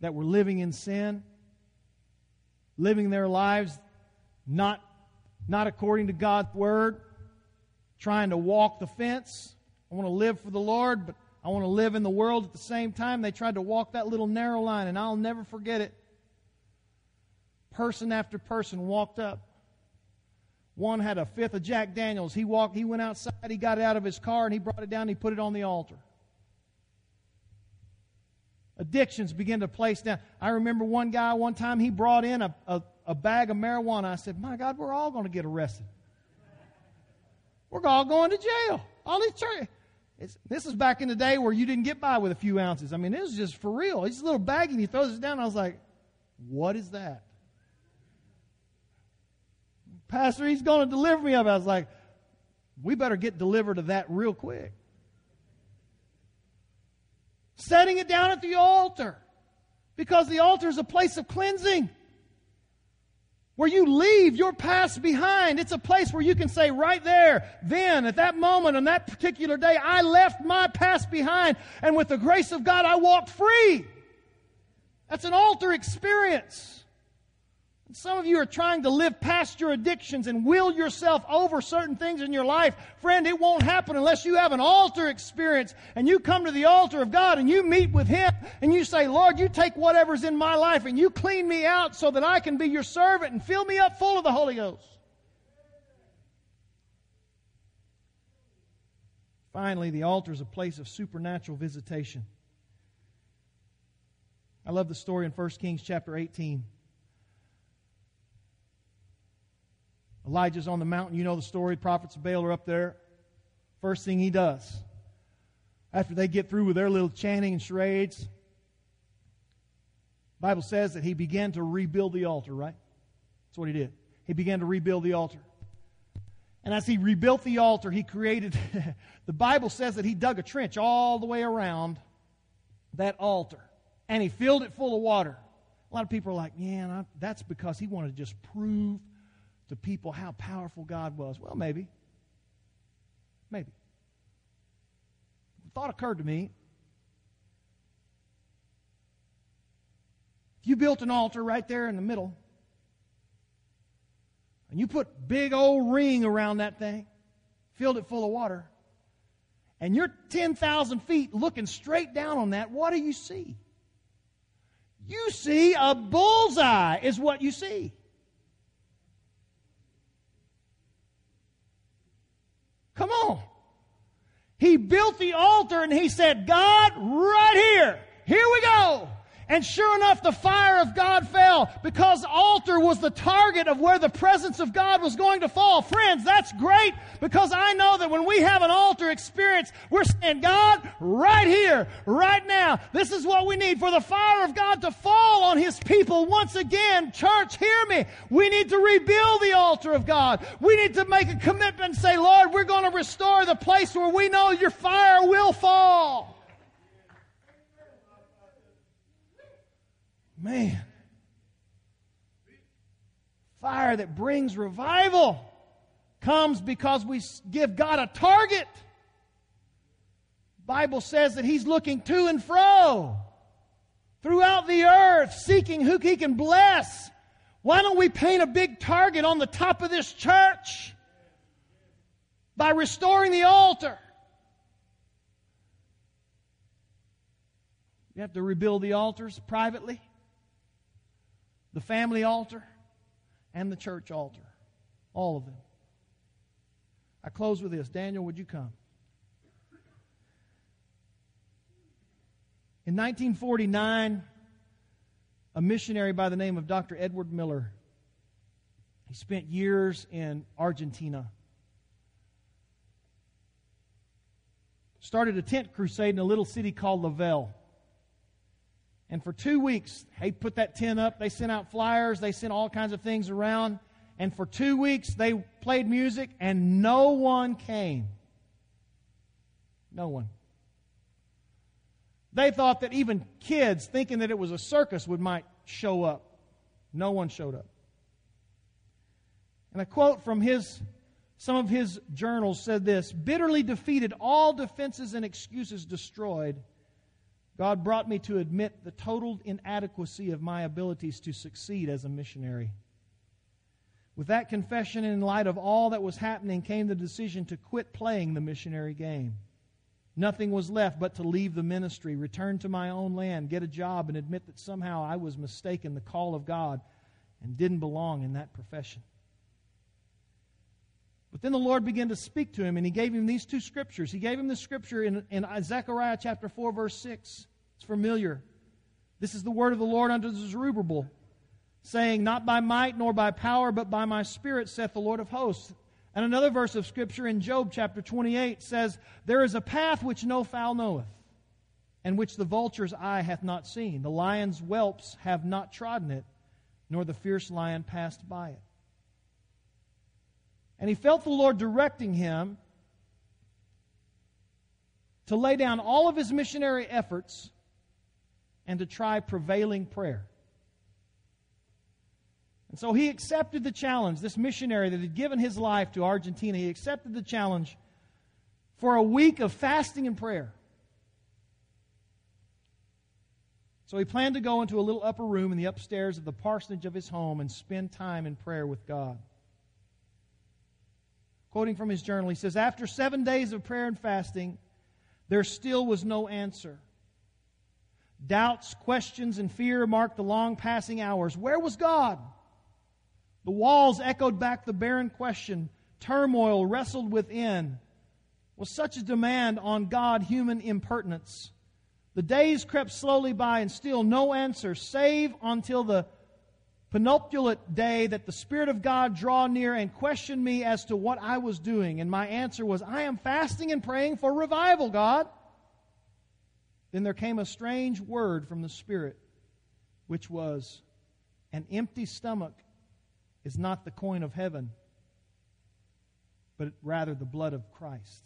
that were living in sin, living their lives not, not according to God's word, trying to walk the fence. I want to live for the Lord, but I want to live in the world at the same time. They tried to walk that little narrow line, and I'll never forget it person after person walked up. One had a fifth of Jack Daniels. He walked, he went outside, he got it out of his car, and he brought it down, and he put it on the altar. Addictions began to place down. I remember one guy one time he brought in a, a, a bag of marijuana. I said, My God, we're all going to get arrested. We're all going to jail. All these church. It's, this is back in the day where you didn't get by with a few ounces. I mean, it was just for real. He's a little baggie and he throws it down. I was like, what is that? Pastor, he's going to deliver me of it. I was like, we better get delivered of that real quick. Setting it down at the altar. Because the altar is a place of cleansing where you leave your past behind. It's a place where you can say right there, then, at that moment, on that particular day, I left my past behind, and with the grace of God, I walked free. That's an altar experience. Some of you are trying to live past your addictions and will yourself over certain things in your life. Friend, it won't happen unless you have an altar experience and you come to the altar of God and you meet with Him and you say, Lord, you take whatever's in my life and you clean me out so that I can be your servant and fill me up full of the Holy Ghost. Finally, the altar is a place of supernatural visitation. I love the story in 1 Kings chapter 18. Elijah's on the mountain. You know the story. Prophets of Baal are up there. First thing he does, after they get through with their little chanting and charades, Bible says that he began to rebuild the altar, right? That's what he did. He began to rebuild the altar. And as he rebuilt the altar, he created, the Bible says that he dug a trench all the way around that altar. And he filled it full of water. A lot of people are like, yeah, that's because he wanted to just prove to people how powerful God was? Well, maybe. Maybe. The thought occurred to me. If you built an altar right there in the middle, and you put big old ring around that thing, filled it full of water, and you're 10,000 feet looking straight down on that, what do you see? You see a bullseye, is what you see. Come on. He built the altar and he said, God, right here, here we go. And sure enough, the fire of God fell because altar was the target of where the presence of God was going to fall. Friends, that's great because I know that when we have an altar experience, we're saying, God, right here, right now, this is what we need for the fire of God to fall on His people once again. Church, hear me. We need to rebuild the altar of God. We need to make a commitment and say, Lord, we're going to restore the place where we know your fire will fall. Man. Fire that brings revival comes because we give God a target. Bible says that he's looking to and fro throughout the earth seeking who he can bless. Why don't we paint a big target on the top of this church by restoring the altar? You have to rebuild the altars privately the family altar, and the church altar. All of them. I close with this. Daniel, would you come? In 1949, a missionary by the name of Dr. Edward Miller, he spent years in Argentina. Started a tent crusade in a little city called Lavelle. And for two weeks, they put that tent up. They sent out flyers. They sent all kinds of things around. And for two weeks, they played music, and no one came. No one. They thought that even kids, thinking that it was a circus, would might show up. No one showed up. And a quote from his, some of his journals said this bitterly defeated, all defenses and excuses destroyed. God brought me to admit the total inadequacy of my abilities to succeed as a missionary. With that confession, in light of all that was happening, came the decision to quit playing the missionary game. Nothing was left but to leave the ministry, return to my own land, get a job, and admit that somehow I was mistaken the call of God and didn't belong in that profession. But then the Lord began to speak to him, and he gave him these two scriptures. He gave him the scripture in, in Zechariah chapter 4, verse 6. It's familiar. This is the word of the Lord unto Zerubbabel, saying, Not by might nor by power, but by my spirit, saith the Lord of hosts. And another verse of Scripture in Job chapter 28 says, There is a path which no fowl knoweth, and which the vulture's eye hath not seen. The lion's whelps have not trodden it, nor the fierce lion passed by it. And he felt the Lord directing him to lay down all of his missionary efforts and to try prevailing prayer. And so he accepted the challenge. This missionary that had given his life to Argentina, he accepted the challenge for a week of fasting and prayer. So he planned to go into a little upper room in the upstairs of the parsonage of his home and spend time in prayer with God. Quoting from his journal, he says, After seven days of prayer and fasting, there still was no answer. Doubts, questions, and fear marked the long passing hours. Where was God? The walls echoed back the barren question. Turmoil wrestled within. Was such a demand on God human impertinence? The days crept slowly by and still no answer, save until the penultimate day that the Spirit of God draw near and question me as to what I was doing. And my answer was, I am fasting and praying for revival, God. Then there came a strange word from the Spirit, which was, An empty stomach is not the coin of heaven, but rather the blood of Christ.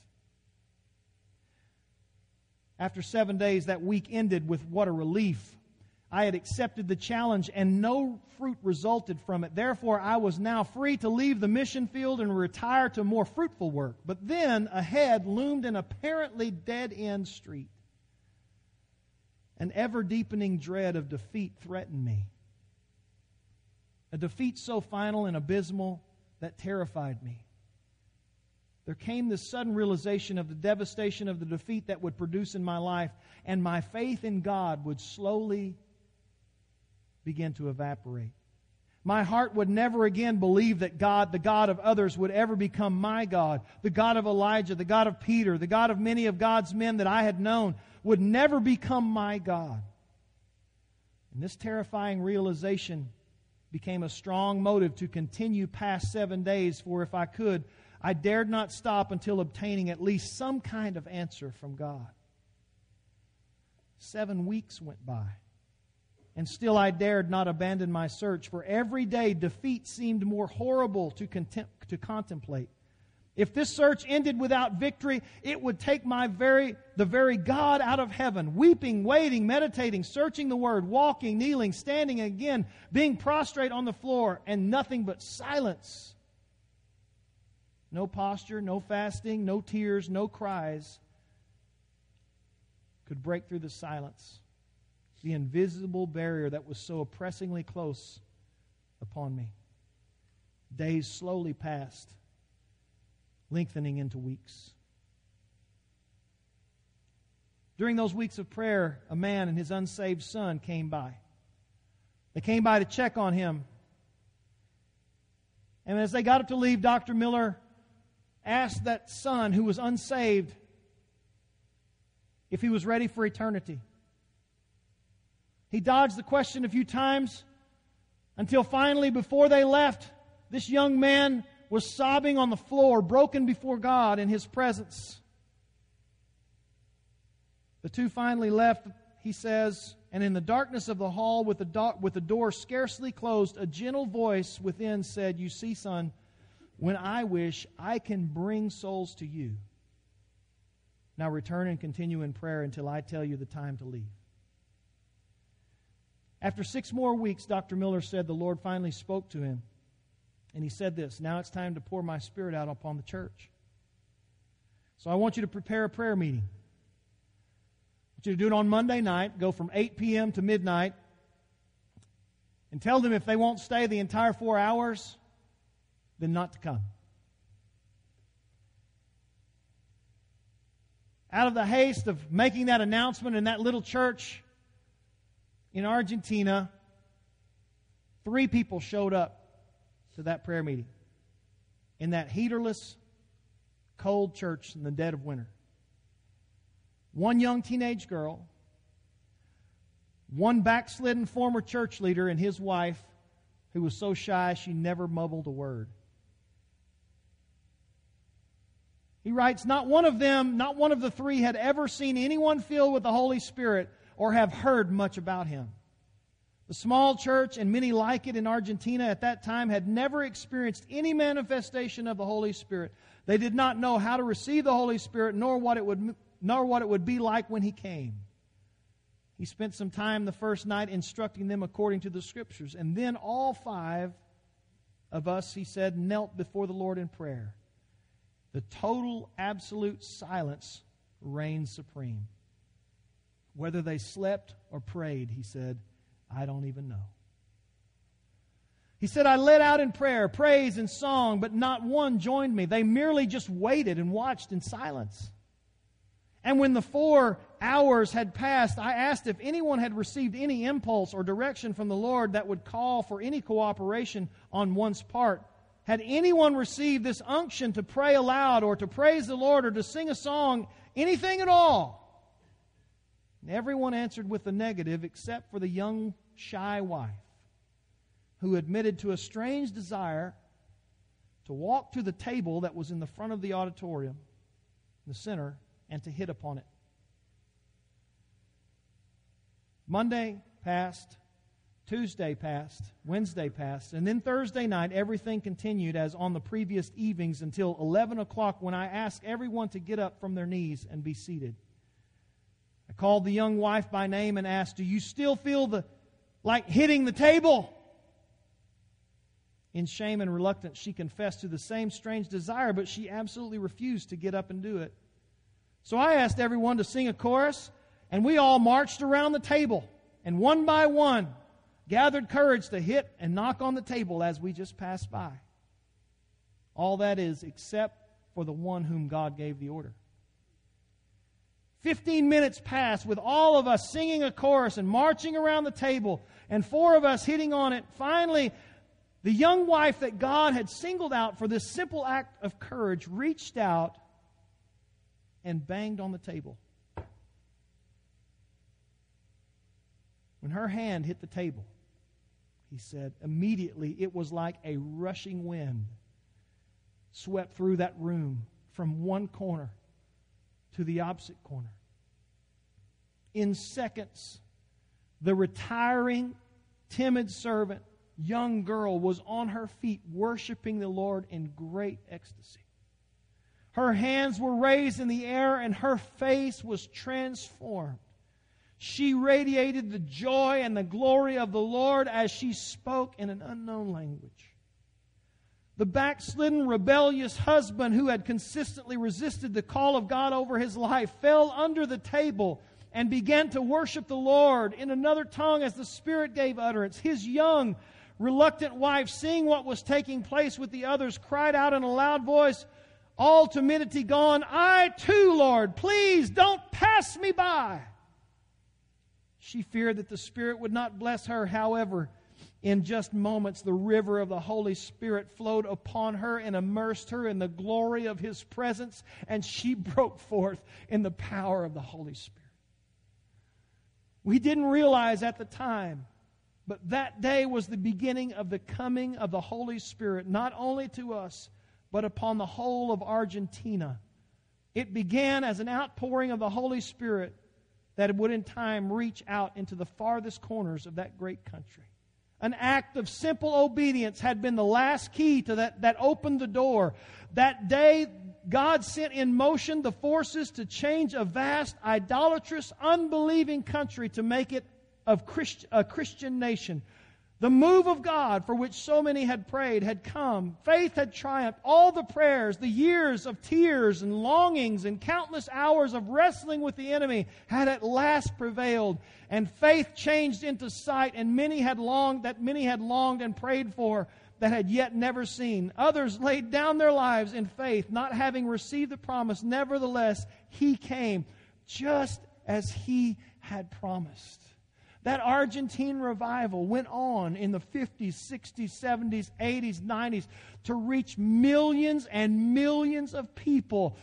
After seven days, that week ended with what a relief. I had accepted the challenge and no fruit resulted from it. Therefore, I was now free to leave the mission field and retire to more fruitful work. But then ahead loomed an apparently dead end street. An ever deepening dread of defeat threatened me. A defeat so final and abysmal that terrified me. There came this sudden realization of the devastation of the defeat that would produce in my life, and my faith in God would slowly begin to evaporate. My heart would never again believe that God, the God of others, would ever become my God. The God of Elijah, the God of Peter, the God of many of God's men that I had known would never become my God. And this terrifying realization became a strong motive to continue past seven days, for if I could, I dared not stop until obtaining at least some kind of answer from God. Seven weeks went by, and still I dared not abandon my search, for every day defeat seemed more horrible to, contem- to contemplate. If this search ended without victory, it would take my very, the very God out of heaven, weeping, waiting, meditating, searching the word, walking, kneeling, standing again, being prostrate on the floor, and nothing but silence. No posture, no fasting, no tears, no cries could break through the silence, the invisible barrier that was so oppressingly close upon me. Days slowly passed lengthening into weeks. During those weeks of prayer, a man and his unsaved son came by. They came by to check on him. And as they got up to leave, Dr. Miller asked that son who was unsaved if he was ready for eternity. He dodged the question a few times until finally, before they left, this young man was sobbing on the floor, broken before God in his presence. The two finally left, he says, and in the darkness of the hall, with the, do- with the door scarcely closed, a gentle voice within said, You see, son, when I wish, I can bring souls to you. Now return and continue in prayer until I tell you the time to leave. After six more weeks, Dr. Miller said the Lord finally spoke to him. And he said this Now it's time to pour my spirit out upon the church. So I want you to prepare a prayer meeting. I want you to do it on Monday night, go from 8 p.m. to midnight, and tell them if they won't stay the entire four hours, then not to come. Out of the haste of making that announcement in that little church in Argentina, three people showed up to that prayer meeting in that heaterless, cold church in the dead of winter. One young teenage girl, one backslidden former church leader, and his wife, who was so shy she never mumbled a word. He writes, Not one of them, not one of the three had ever seen anyone filled with the Holy Spirit or have heard much about him. The small church and many like it in Argentina at that time had never experienced any manifestation of the Holy Spirit. They did not know how to receive the Holy Spirit nor what it would nor what it would be like when he came. He spent some time the first night instructing them according to the scriptures, and then all five of us, he said, knelt before the Lord in prayer. The total, absolute silence reigned supreme. Whether they slept or prayed, he said, I don't even know. He said, I led out in prayer, praise, and song, but not one joined me. They merely just waited and watched in silence. And when the four hours had passed, I asked if anyone had received any impulse or direction from the Lord that would call for any cooperation on one's part. Had anyone received this unction to pray aloud or to praise the Lord or to sing a song, anything at all? And everyone answered with the negative except for the young, shy wife who admitted to a strange desire to walk to the table that was in the front of the auditorium, the center, and to hit upon it. Monday passed, Tuesday passed, Wednesday passed, and then Thursday night, everything continued as on the previous evenings until 11 o'clock when I asked everyone to get up from their knees and be seated. I called the young wife by name and asked, Do you still feel the, like hitting the table? In shame and reluctance, she confessed to the same strange desire, but she absolutely refused to get up and do it. So I asked everyone to sing a chorus, and we all marched around the table, and one by one gathered courage to hit and knock on the table as we just passed by. All that is, except for the one whom God gave the order. Fifteen minutes passed with all of us singing a chorus and marching around the table, and four of us hitting on it. Finally, the young wife that God had singled out for this simple act of courage reached out and banged on the table. When her hand hit the table, he said, immediately it was like a rushing wind swept through that room from one corner to the opposite corner. In seconds, the retiring, timid servant, young girl, was on her feet worshiping the Lord in great ecstasy. Her hands were raised in the air and her face was transformed. She radiated the joy and the glory of the Lord as she spoke in an unknown language. The backslidden, rebellious husband who had consistently resisted the call of God over his life fell under the table and began to worship the Lord in another tongue as the Spirit gave utterance. His young, reluctant wife, seeing what was taking place with the others, cried out in a loud voice, all timidity gone, I too, Lord, please don't pass me by. She feared that the Spirit would not bless her. However, in just moments, the river of the Holy Spirit flowed upon her and immersed her in the glory of His presence, and she broke forth in the power of the Holy Spirit. We didn't realize at the time, but that day was the beginning of the coming of the Holy Spirit, not only to us, but upon the whole of Argentina. It began as an outpouring of the Holy Spirit that would in time reach out into the farthest corners of that great country. An act of simple obedience had been the last key to that, that opened the door. That day, God sent in motion the forces to change a vast, idolatrous, unbelieving country to make it of Christ, a Christian nation. The move of God for which so many had prayed had come. Faith had triumphed. All the prayers, the years of tears and longings and countless hours of wrestling with the enemy had at last prevailed. And faith changed into sight, and many had longed that many had longed and prayed for that had yet never seen. Others laid down their lives in faith, not having received the promise. Nevertheless, he came just as he had promised. That Argentine revival went on in the 50s, 60s, 70s, 80s, 90s to reach millions and millions of people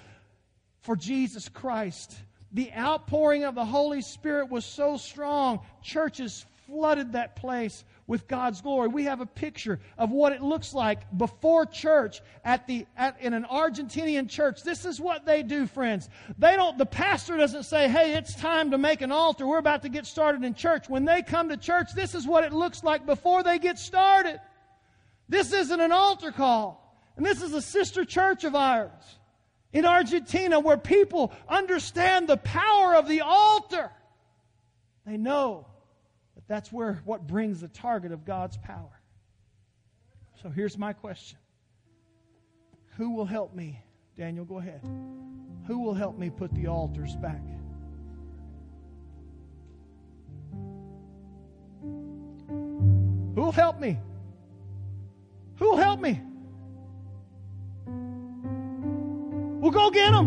for Jesus Christ. The outpouring of the Holy Spirit was so strong, churches flooded that place with God's glory. We have a picture of what it looks like before church at the at, in an Argentinian church. This is what they do, friends. They don't the pastor doesn't say, "Hey, it's time to make an altar. We're about to get started in church." When they come to church, this is what it looks like before they get started. This isn't an altar call. And this is a sister church of ours in Argentina where people understand the power of the altar. They know that's where what brings the target of God's power. So here's my question. Who will help me? Daniel, go ahead. Who will help me put the altars back? Who will help me? Who will help me? We'll go get them.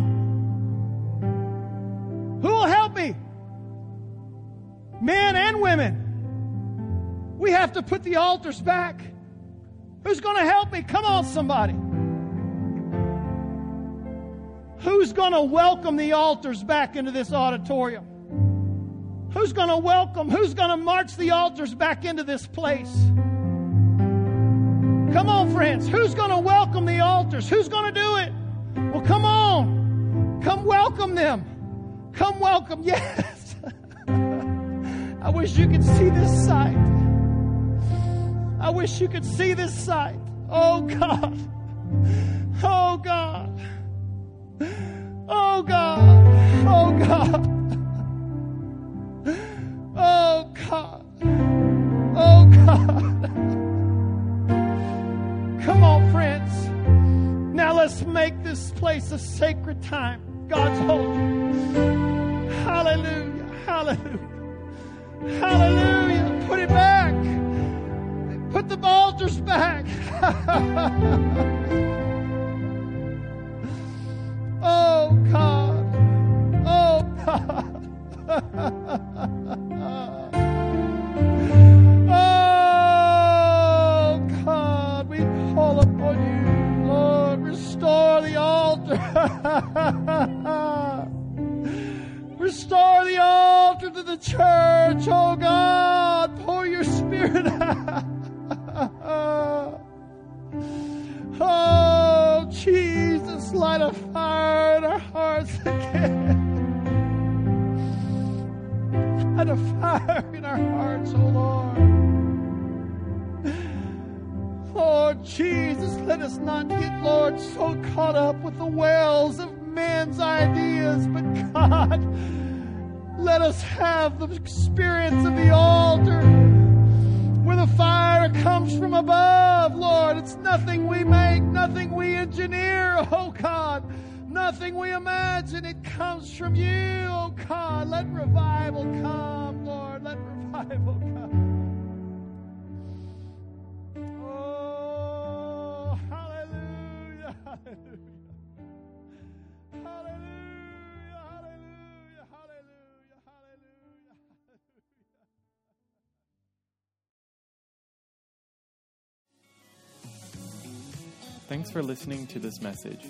Who will help me? Men and women. We have to put the altars back. Who's going to help me? Come on, somebody. Who's going to welcome the altars back into this auditorium? Who's going to welcome? Who's going to march the altars back into this place? Come on, friends. Who's going to welcome the altars? Who's going to do it? Well, come on. Come welcome them. Come welcome. Yes. I wish you could see this sight. I wish you could see this sight. Oh, God. Oh, God. Oh, God. Oh, God. Oh, God. Oh, God. Come on, friends. Now let's make this place a sacred time. God's holy. Hallelujah. Hallelujah. Hallelujah. Put it back. The altars back. oh, God. Oh, God. oh, God. We call upon you, Lord. Restore the altar. Restore the altar to the church, oh. A fire in our hearts, oh Lord. Lord Jesus, let us not get, Lord, so caught up with the wells of man's ideas, but God, let us have the experience of the altar where the fire comes from above, Lord. It's nothing we make, nothing we engineer, oh God, nothing we imagine. It comes from you, oh God. Let revival come, Lord. Let revival come. Oh, hallelujah, hallelujah. Hallelujah, Thanks for listening to this message.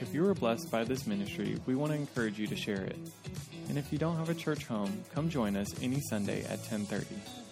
If you were blessed by this ministry, we want to encourage you to share it. And if you don't have a church home, come join us any Sunday at 1030.